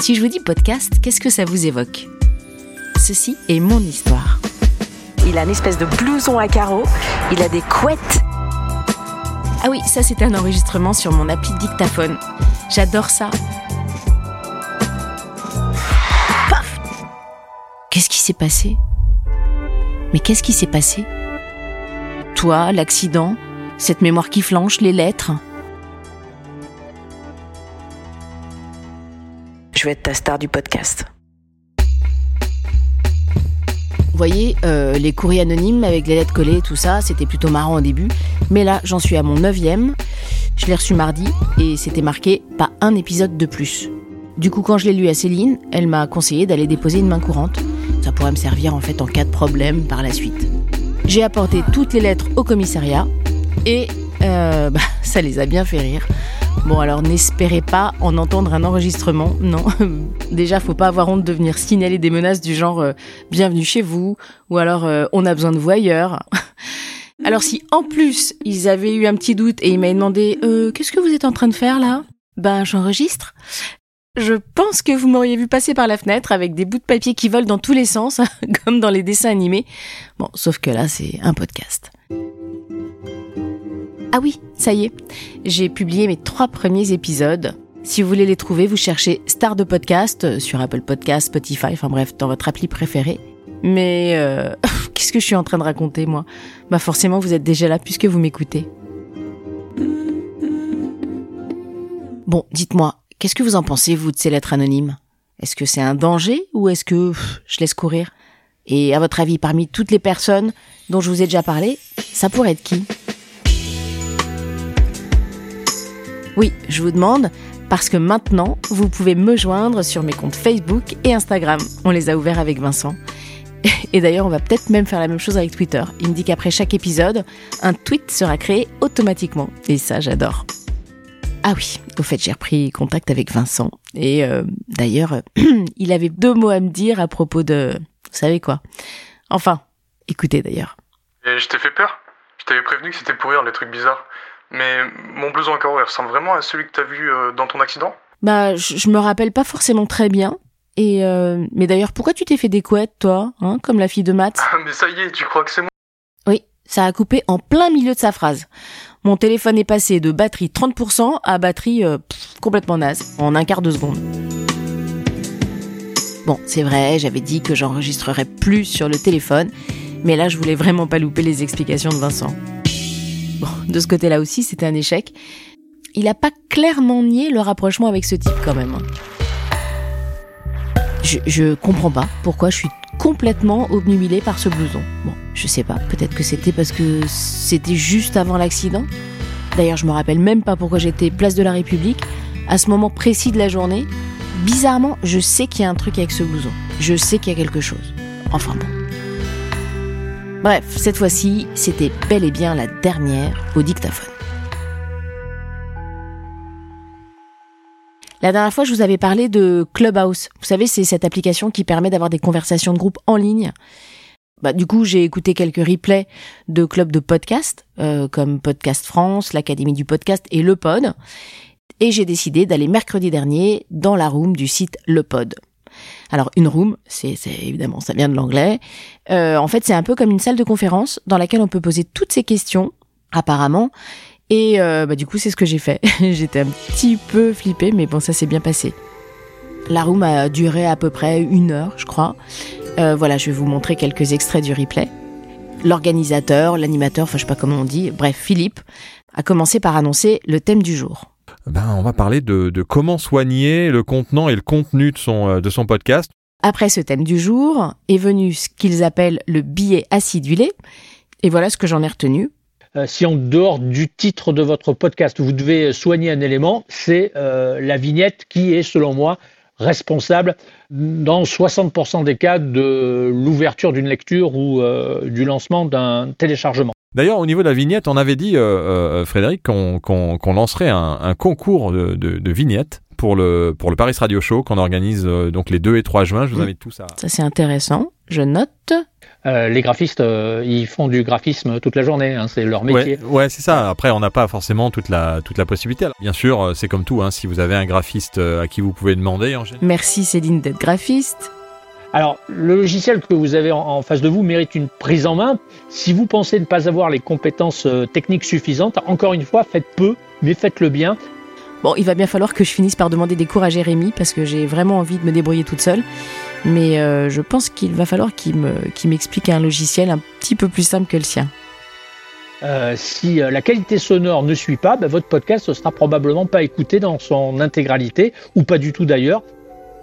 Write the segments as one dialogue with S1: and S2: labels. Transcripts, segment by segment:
S1: Si je vous dis podcast, qu'est-ce que ça vous évoque? Ceci est mon histoire.
S2: Il a une espèce de blouson à carreaux, il a des couettes.
S1: Ah oui, ça c'est un enregistrement sur mon appli dictaphone. J'adore ça. Paf Qu'est-ce qui s'est passé? Mais qu'est-ce qui s'est passé? Toi, l'accident, cette mémoire qui flanche, les lettres?
S2: Vais être ta star du podcast.
S1: Vous voyez, euh, les courriers anonymes avec les lettres collées, tout ça, c'était plutôt marrant au début. Mais là, j'en suis à mon neuvième. Je l'ai reçu mardi et c'était marqué pas un épisode de plus. Du coup, quand je l'ai lu à Céline, elle m'a conseillé d'aller déposer une main courante. Ça pourrait me servir en fait en cas de problème par la suite. J'ai apporté toutes les lettres au commissariat et euh, bah, ça les a bien fait rire. Bon alors n'espérez pas en entendre un enregistrement, non. Déjà faut pas avoir honte de venir signaler des menaces du genre euh, bienvenue chez vous ou alors euh, on a besoin de vous ailleurs. alors si en plus ils avaient eu un petit doute et ils m'avaient demandé euh, qu'est-ce que vous êtes en train de faire là? Ben j'enregistre. Je pense que vous m'auriez vu passer par la fenêtre avec des bouts de papier qui volent dans tous les sens, comme dans les dessins animés. Bon, sauf que là, c'est un podcast. Ah oui, ça y est, j'ai publié mes trois premiers épisodes. Si vous voulez les trouver, vous cherchez Star de Podcast euh, sur Apple Podcast, Spotify, enfin bref, dans votre appli préférée. Mais euh, qu'est-ce que je suis en train de raconter, moi? Bah forcément, vous êtes déjà là puisque vous m'écoutez. Bon, dites-moi, qu'est-ce que vous en pensez, vous, de ces lettres anonymes? Est-ce que c'est un danger ou est-ce que je laisse courir? Et à votre avis, parmi toutes les personnes dont je vous ai déjà parlé, ça pourrait être qui? Oui, je vous demande, parce que maintenant, vous pouvez me joindre sur mes comptes Facebook et Instagram. On les a ouverts avec Vincent. Et d'ailleurs, on va peut-être même faire la même chose avec Twitter. Il me dit qu'après chaque épisode, un tweet sera créé automatiquement. Et ça, j'adore. Ah oui, au fait, j'ai repris contact avec Vincent. Et euh, d'ailleurs, il avait deux mots à me dire à propos de... Vous savez quoi? Enfin, écoutez d'ailleurs.
S3: Je t'ai fait peur? Je t'avais prévenu que c'était pour rire les trucs bizarres. Mais mon blouson à carreaux, il ressemble vraiment à celui que t'as vu euh, dans ton accident
S1: Bah, je, me rappelle pas forcément très bien. Et euh, mais d'ailleurs, pourquoi tu t'es fait des couettes, toi, hein, comme la fille de maths
S3: Ah, mais ça y est, tu crois que c'est moi?
S1: Oui, ça a coupé en plein milieu de sa phrase. Mon téléphone est passé de batterie 30% à batterie euh, pff, complètement naze, en un quart de seconde. Bon, c'est vrai, j'avais dit que j'enregistrerais plus sur le téléphone, mais là, je voulais vraiment pas louper les explications de Vincent. Bon, de ce côté-là aussi, c'était un échec. Il a pas clairement nié le rapprochement avec ce type quand même. Je, je comprends pas pourquoi je suis complètement obnubilée par ce blouson. Bon, je sais pas, peut-être que c'était parce que c'était juste avant l'accident. D'ailleurs, je me rappelle même pas pourquoi j'étais place de la République à ce moment précis de la journée. Bizarrement, je sais qu'il y a un truc avec ce blouson. Je sais qu'il y a quelque chose. Enfin bon. Bref, cette fois-ci, c'était bel et bien la dernière au dictaphone. La dernière fois, je vous avais parlé de Clubhouse. Vous savez, c'est cette application qui permet d'avoir des conversations de groupe en ligne. Bah, du coup, j'ai écouté quelques replays de clubs de podcasts, euh, comme Podcast France, l'Académie du podcast et Le Pod. Et j'ai décidé d'aller mercredi dernier dans la room du site Le Pod. Alors, une room, c'est évidemment, ça vient de l'anglais. Euh, en fait, c'est un peu comme une salle de conférence dans laquelle on peut poser toutes ces questions, apparemment. Et euh, bah, du coup, c'est ce que j'ai fait. J'étais un petit peu flippée, mais bon, ça s'est bien passé. La room a duré à peu près une heure, je crois. Euh, voilà, je vais vous montrer quelques extraits du replay. L'organisateur, l'animateur, enfin je sais pas comment on dit, bref, Philippe, a commencé par annoncer le thème du jour.
S4: Ben, on va parler de, de comment soigner le contenant et le contenu de son, euh, de son podcast.
S1: Après ce thème du jour est venu ce qu'ils appellent le billet acidulé. Et voilà ce que j'en ai retenu.
S5: Euh, si en dehors du titre de votre podcast, vous devez soigner un élément, c'est euh, la vignette qui est, selon moi, responsable dans 60% des cas de l'ouverture d'une lecture ou euh, du lancement d'un téléchargement.
S4: D'ailleurs, au niveau de la vignette, on avait dit, euh, euh, Frédéric, qu'on lancerait un, un concours de, de, de vignettes pour le, pour le Paris Radio Show qu'on organise euh, donc les 2 et 3 juin. Je vous
S5: Mm.
S4: invite tous à...
S1: Ça c'est intéressant. Je note.
S5: euh, les graphistes, euh, ils font du graphisme toute la journée, hein, c'est leur métier.
S4: Ouais, ouais c'est ça. Après, on n'a pas forcément toute la, toute la possibilité. Alors, bien sûr, c'est comme tout. Hein, si vous avez un graphiste à qui vous pouvez demander, en général.
S1: Merci Céline d'être graphiste.
S5: Alors, le logiciel que vous avez en face de vous mérite une prise en main. Si vous pensez ne pas avoir les compétences techniques suffisantes, encore une fois, faites peu, mais faites-le bien.
S1: Bon, il va bien falloir que je finisse par demander des cours à Jérémy parce que j'ai vraiment envie de me débrouiller toute seule. Mais euh, je pense qu'il va falloir qu'il m'explique un logiciel un petit peu plus simple que le sien.
S5: Euh, si euh, la qualité sonore ne suit pas, ben, votre podcast ne sera probablement pas écouté dans son intégralité, ou pas du tout d'ailleurs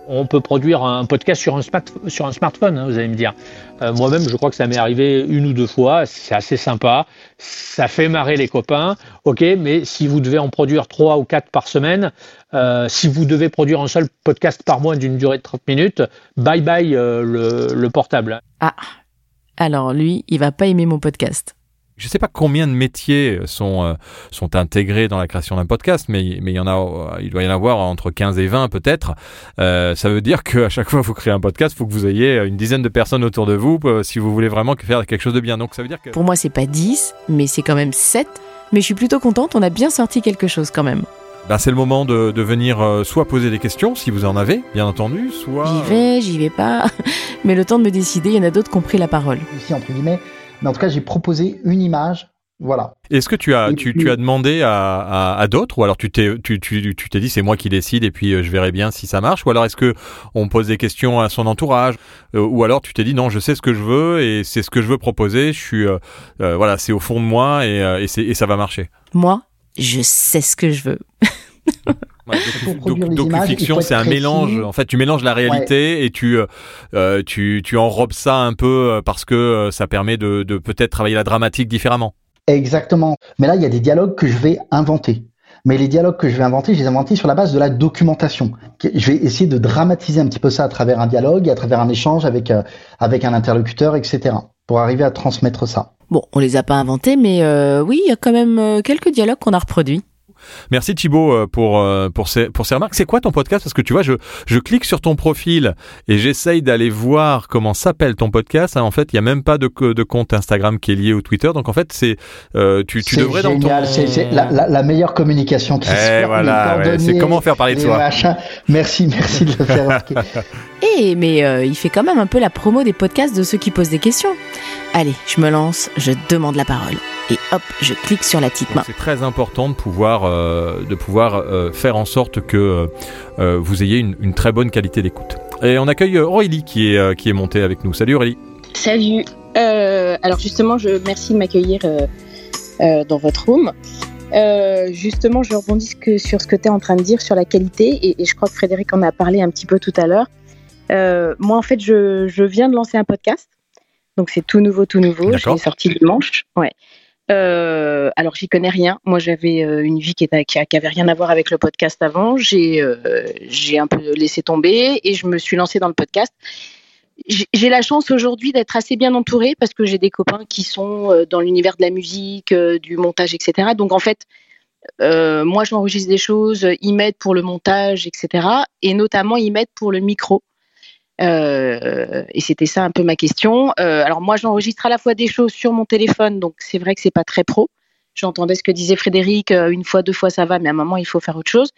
S5: on peut produire un podcast sur un, smartphone, hein, vous allez me dire. Euh, moi-même, je crois que ça m'est arrivé une ou deux fois. C'est assez sympa. Ça fait marrer les copains. OK, mais si vous devez en produire trois ou quatre par semaine, euh, si vous devez produire un seul podcast par mois d'une durée de 30 minutes, bye bye euh, le, le portable.
S1: Ah, alors lui, il va pas aimer mon podcast.
S4: Je ne sais pas combien de métiers sont, euh, sont intégrés dans la création d'un podcast, mais, mais il, y en a, il doit y en avoir entre 15 et 20 peut-être. Euh, ça veut dire qu'à chaque fois que vous créez un podcast, il faut que vous ayez une dizaine de personnes autour de vous euh, si vous voulez vraiment faire quelque chose de bien. Donc ça veut dire que...
S1: Pour moi, c'est pas 10, mais c'est quand même 7. Mais je suis plutôt contente, on a bien sorti quelque chose quand même.
S4: Ben, c'est le moment de, de venir soit poser des questions, si vous en avez, bien entendu, soit...
S1: J'y vais, j'y vais pas. Mais le temps de me décider, il y en a d'autres qui ont pris la parole.
S6: Ici, entre guillemets, mais en tout cas, j'ai proposé une image. Voilà.
S4: Est-ce que tu as, tu, tu, as demandé à, à, à d'autres ou alors tu t'es, tu, tu, tu t'es dit c'est moi qui décide et puis euh, je verrai bien si ça marche ou alors est-ce que on pose des questions à son entourage euh, ou alors tu t'es dit non je sais ce que je veux et c'est ce que je veux proposer je suis euh, voilà c'est au fond de moi et, et, c'est, et ça va marcher?
S1: Moi je sais ce que je veux.
S4: Ouais, docu-fiction, c'est un mélange. En fait, tu mélanges la réalité et tu, euh, euh, tu, tu enrobes ça un peu euh, parce que ça permet de, de peut-être travailler la dramatique différemment.
S6: Exactement. Mais là, il y a des dialogues que je vais inventer. Mais les dialogues que je vais inventer, je les ai inventés sur la base de la documentation. Je vais essayer de dramatiser un petit peu ça à travers un dialogue, à travers un échange avec, avec un interlocuteur, etc. pour arriver à transmettre ça.
S1: Bon, on les a pas inventés, mais oui, il y a quand même quelques dialogues qu'on a reproduits.
S4: Merci Thibaut euh, pour, euh, pour, ces, pour ces remarques. C'est quoi ton podcast? Parce que tu vois, je, je clique sur ton profil et j'essaye d'aller voir comment s'appelle ton podcast. En fait, il n'y a même pas de, de compte Instagram qui est lié au Twitter. Donc en fait, c'est euh, tu, tu devrais
S6: dans
S4: ton...
S6: C'est la, la, la, meilleure communication qui
S4: eh, voilà, C'est comment faire parler de soi.
S6: Merci, merci de le faire remarquer.
S1: Eh, mais il fait quand même un peu la promo des podcasts de ceux qui posent des questions. Allez, je me lance, je demande la parole et hop, je clique sur la petite main.
S4: C'est très important de pouvoir, euh, de pouvoir euh, faire en sorte que euh, vous ayez une, une, très bonne qualité d'écoute. Et on accueille Aurélie qui est, qui est montée avec nous. Salut Aurélie.
S7: Salut. alors justement, je merci de m'accueillir dans votre room. justement, je rebondis que, sur ce que tu es en train de dire sur la qualité, et, et, je crois que Frédéric en a parlé un petit peu tout à l'heure. moi, en fait, je, je, viens de lancer un podcast, donc c'est tout nouveau, tout nouveau. Je l'ai sorti dimanche. Ouais. Euh, alors j'y connais rien. Moi j'avais euh, une vie qui, était, avait rien à voir avec le podcast avant. J'ai euh, j'ai un peu laissé tomber et je me suis lancée dans le podcast. J'ai la chance aujourd'hui d'être assez bien entourée parce que j'ai des copains qui sont dans l'univers de la musique, du montage, etc. Donc en fait, moi j'enregistre des choses, ils m'aident pour le montage, etc. Et notamment ils m'aident pour le micro. Euh, et c'était ça un peu ma question. Euh, alors moi, j'enregistre à la fois des choses sur mon téléphone, donc c'est vrai que c'est pas très pro. J'entendais ce que disait Frédéric, euh, une fois, deux fois ça va, mais à un moment il faut faire autre chose.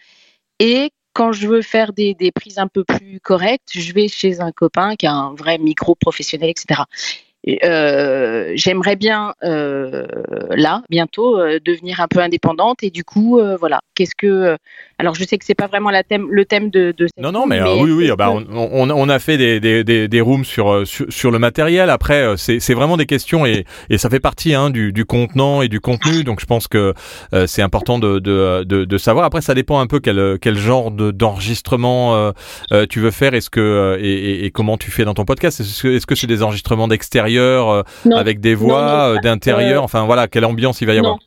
S7: Et quand je veux faire des, des prises un peu plus correctes, je vais chez un copain qui a un vrai micro professionnel, etc. Euh, j'aimerais bien euh, là bientôt euh, devenir un peu indépendante. Et du coup voilà. Qu'est-ce que alors je sais que c'est pas vraiment la thème le thème de, de
S4: cette non non mais, oui oui bah, on, on, on, a fait des, des, des, des rooms sur, sur, sur le matériel. Après c'est vraiment des questions et, et ça fait partie hein, du, du contenant et du contenu. Donc je pense que c'est important de, de, de, savoir. Après ça dépend un peu quel, quel genre d'enregistrement tu veux faire. Est-ce que et, et, comment tu fais dans ton podcast? Est-ce que c'est -ce des enregistrements d'extérieur euh, avec des voix euh, d'intérieur Enfin voilà, quelle ambiance il va y avoir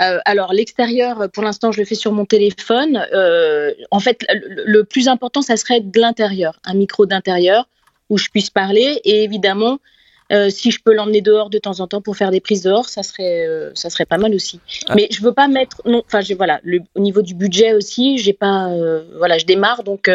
S7: euh, alors l'extérieur, pour l'instant, je le fais sur mon téléphone. en fait, le, plus important, ça serait de l'intérieur, un micro d'intérieur où je puisse parler. Et évidemment, si je peux l'emmener dehors de temps en temps pour faire des prises dehors, ça serait, ça serait pas mal aussi. Ah. Mais je veux pas mettre, non, enfin, voilà, au niveau du budget aussi, j'ai pas, voilà, je démarre, donc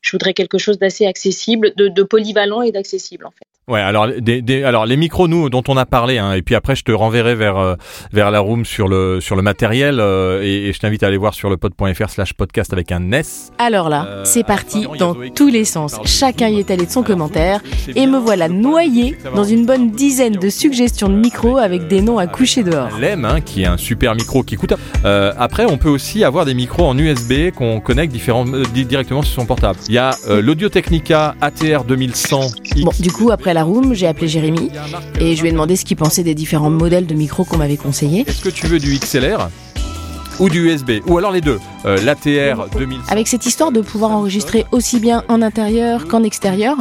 S7: je voudrais quelque chose d'assez accessible, de, de, polyvalent et d'accessible en fait.
S4: Ouais, alors, des, des, alors les micros, nous, dont on a parlé, hein, et puis après, je te renverrai vers euh, vers la room sur le sur le matériel, euh, et, et, je t'invite à aller voir sur le pod.fr/slash podcast avec un S.
S1: Alors là, euh, c'est parti dans tous les sens. Chacun y est allé de son commentaire, et me voilà noyé dans une bonne dizaine de suggestions de micros avec des noms à coucher dehors.
S4: L'EM, hein, qui est un super micro qui coûte. après, on peut aussi avoir des micros en USB qu'on connecte différents, directement sur son portable. Il y a l'Audio Technica ATR 2100.
S1: Bon, du coup, après la j'ai appelé Jérémy et je lui ai demandé ce qu'il pensait des différents modèles de micros qu'on m'avait conseillés.
S4: Est-ce que tu veux du XLR ou du USB, ou alors les deux, euh, l'ATR 2000.
S1: Avec cette histoire de pouvoir enregistrer aussi bien en intérieur qu'en extérieur,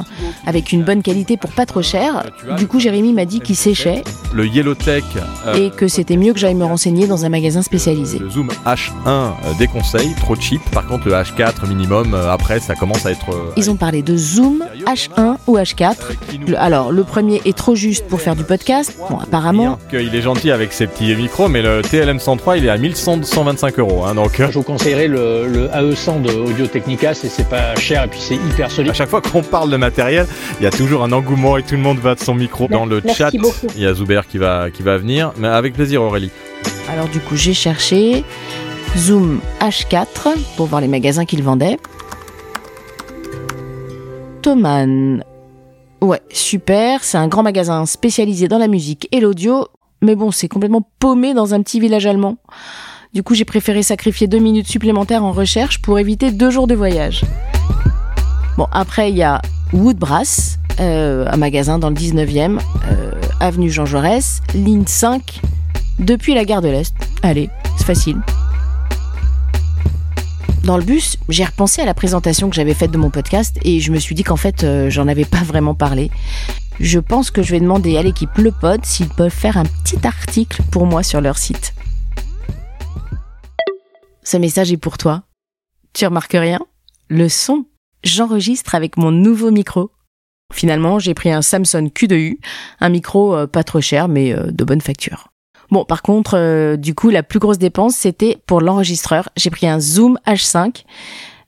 S1: avec une bonne qualité pour pas trop cher, du coup Jérémy m'a dit qu'il séchait.
S4: Le Yellowtech.
S1: Euh, et que c'était mieux que j'aille me renseigner dans un magasin spécialisé.
S4: Le Zoom H1 euh, déconseille, trop cheap. Par contre le H4 minimum, euh, après ça commence à être... Euh,
S1: Ils ont parlé de Zoom H1 ou H4. Le, alors le premier est trop juste pour faire du podcast, bon apparemment.
S4: Il est gentil avec ses petits micros, mais le TLM 103 il est à 1125 euros. Hein, donc...
S5: Je vous conseillerais le, le AE100 de Audio Technica, c'est pas cher et puis c'est hyper solide.
S4: À chaque fois qu'on parle de matériel, il y a toujours un engouement et tout le monde va de son micro. Dans le
S7: Merci
S4: chat,
S7: beaucoup.
S4: il y a Zuber qui va, qui va venir, mais avec plaisir Aurélie.
S1: Alors du coup j'ai cherché Zoom H4 pour voir les magasins qu'ils vendaient. Thomann. Ouais, super, c'est un grand magasin spécialisé dans la musique et l'audio, mais bon, c'est complètement paumé dans un petit village allemand. Du coup, j'ai préféré sacrifier deux minutes supplémentaires en recherche pour éviter deux jours de voyage. Bon, après, il y a Woodbrass, euh, un magasin dans le 19e, euh, avenue Jean Jaurès, ligne 5, depuis la gare de l'Est. Allez, c'est facile. Dans le bus, j'ai repensé à la présentation que j'avais faite de mon podcast et je me suis dit qu'en fait, euh, j'en avais pas vraiment parlé. Je pense que je vais demander à l'équipe Le Pod s'ils peuvent faire un petit article pour moi sur leur site. Ce message est pour toi. Tu remarques rien? Le son, j'enregistre avec mon nouveau micro. Finalement, j'ai pris un Samsung Q2U, un micro euh, pas trop cher mais euh, de bonne facture. Bon, par contre, euh, du coup, la plus grosse dépense, c'était pour l'enregistreur. J'ai pris un Zoom H5.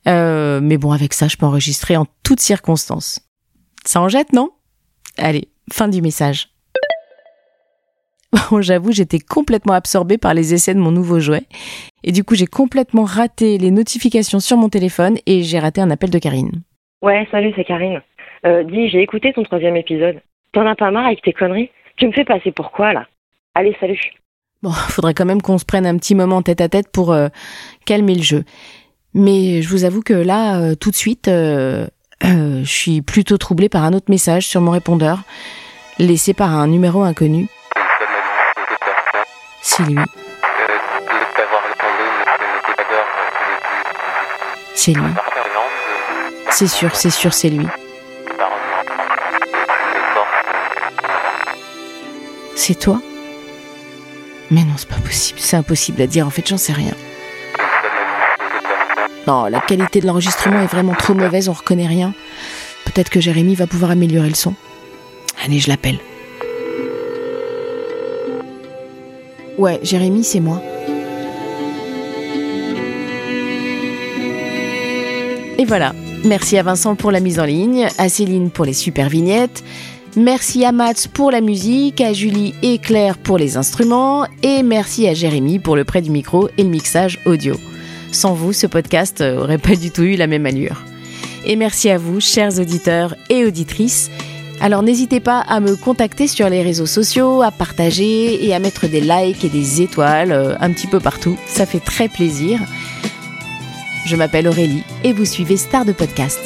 S1: Euh, mais bon, avec ça, je peux enregistrer en toutes circonstances. Ça en jette, non? Allez, fin du message. Bon, j'avoue, j'étais complètement absorbée par les essais de mon nouveau jouet. Et du coup, j'ai complètement raté les notifications sur mon téléphone et j'ai raté un appel de Karine.
S8: Ouais, salut, c'est Karine. Euh, dis, j'ai écouté ton troisième épisode. T'en as pas marre avec tes conneries? Tu me fais passer pour quoi, là? Allez, salut.
S1: Bon, faudrait quand même qu'on se prenne un petit moment tête à tête pour euh, calmer le jeu. Mais je vous avoue que là, euh, tout de suite, euh, euh, je suis plutôt troublée par un autre message sur mon répondeur, laissé par un numéro inconnu. C'est lui. C'est lui. C'est sûr, c'est sûr, c'est lui. C'est toi? Mais non, c'est pas possible. C'est impossible à dire. En fait, j'en sais rien. Non, la qualité de l'enregistrement est vraiment trop mauvaise, on reconnaît rien. Peut-être que Jérémy va pouvoir améliorer le son. Allez, je l'appelle. Ouais, Jérémy, c'est moi. Et voilà. Merci à Vincent pour la mise en ligne, à Céline pour les super vignettes. Merci à Mats pour la musique, à Julie et Claire pour les instruments, et merci à Jérémy pour le prêt du micro et le mixage audio. Sans vous, ce podcast aurait pas du tout eu la même allure. Et merci à vous, chers auditeurs et auditrices. Alors n'hésitez pas à me contacter sur les réseaux sociaux, à partager et à mettre des likes et des étoiles euh, un petit peu partout. Ça fait très plaisir. Je m'appelle Aurélie et vous suivez Star de Podcast.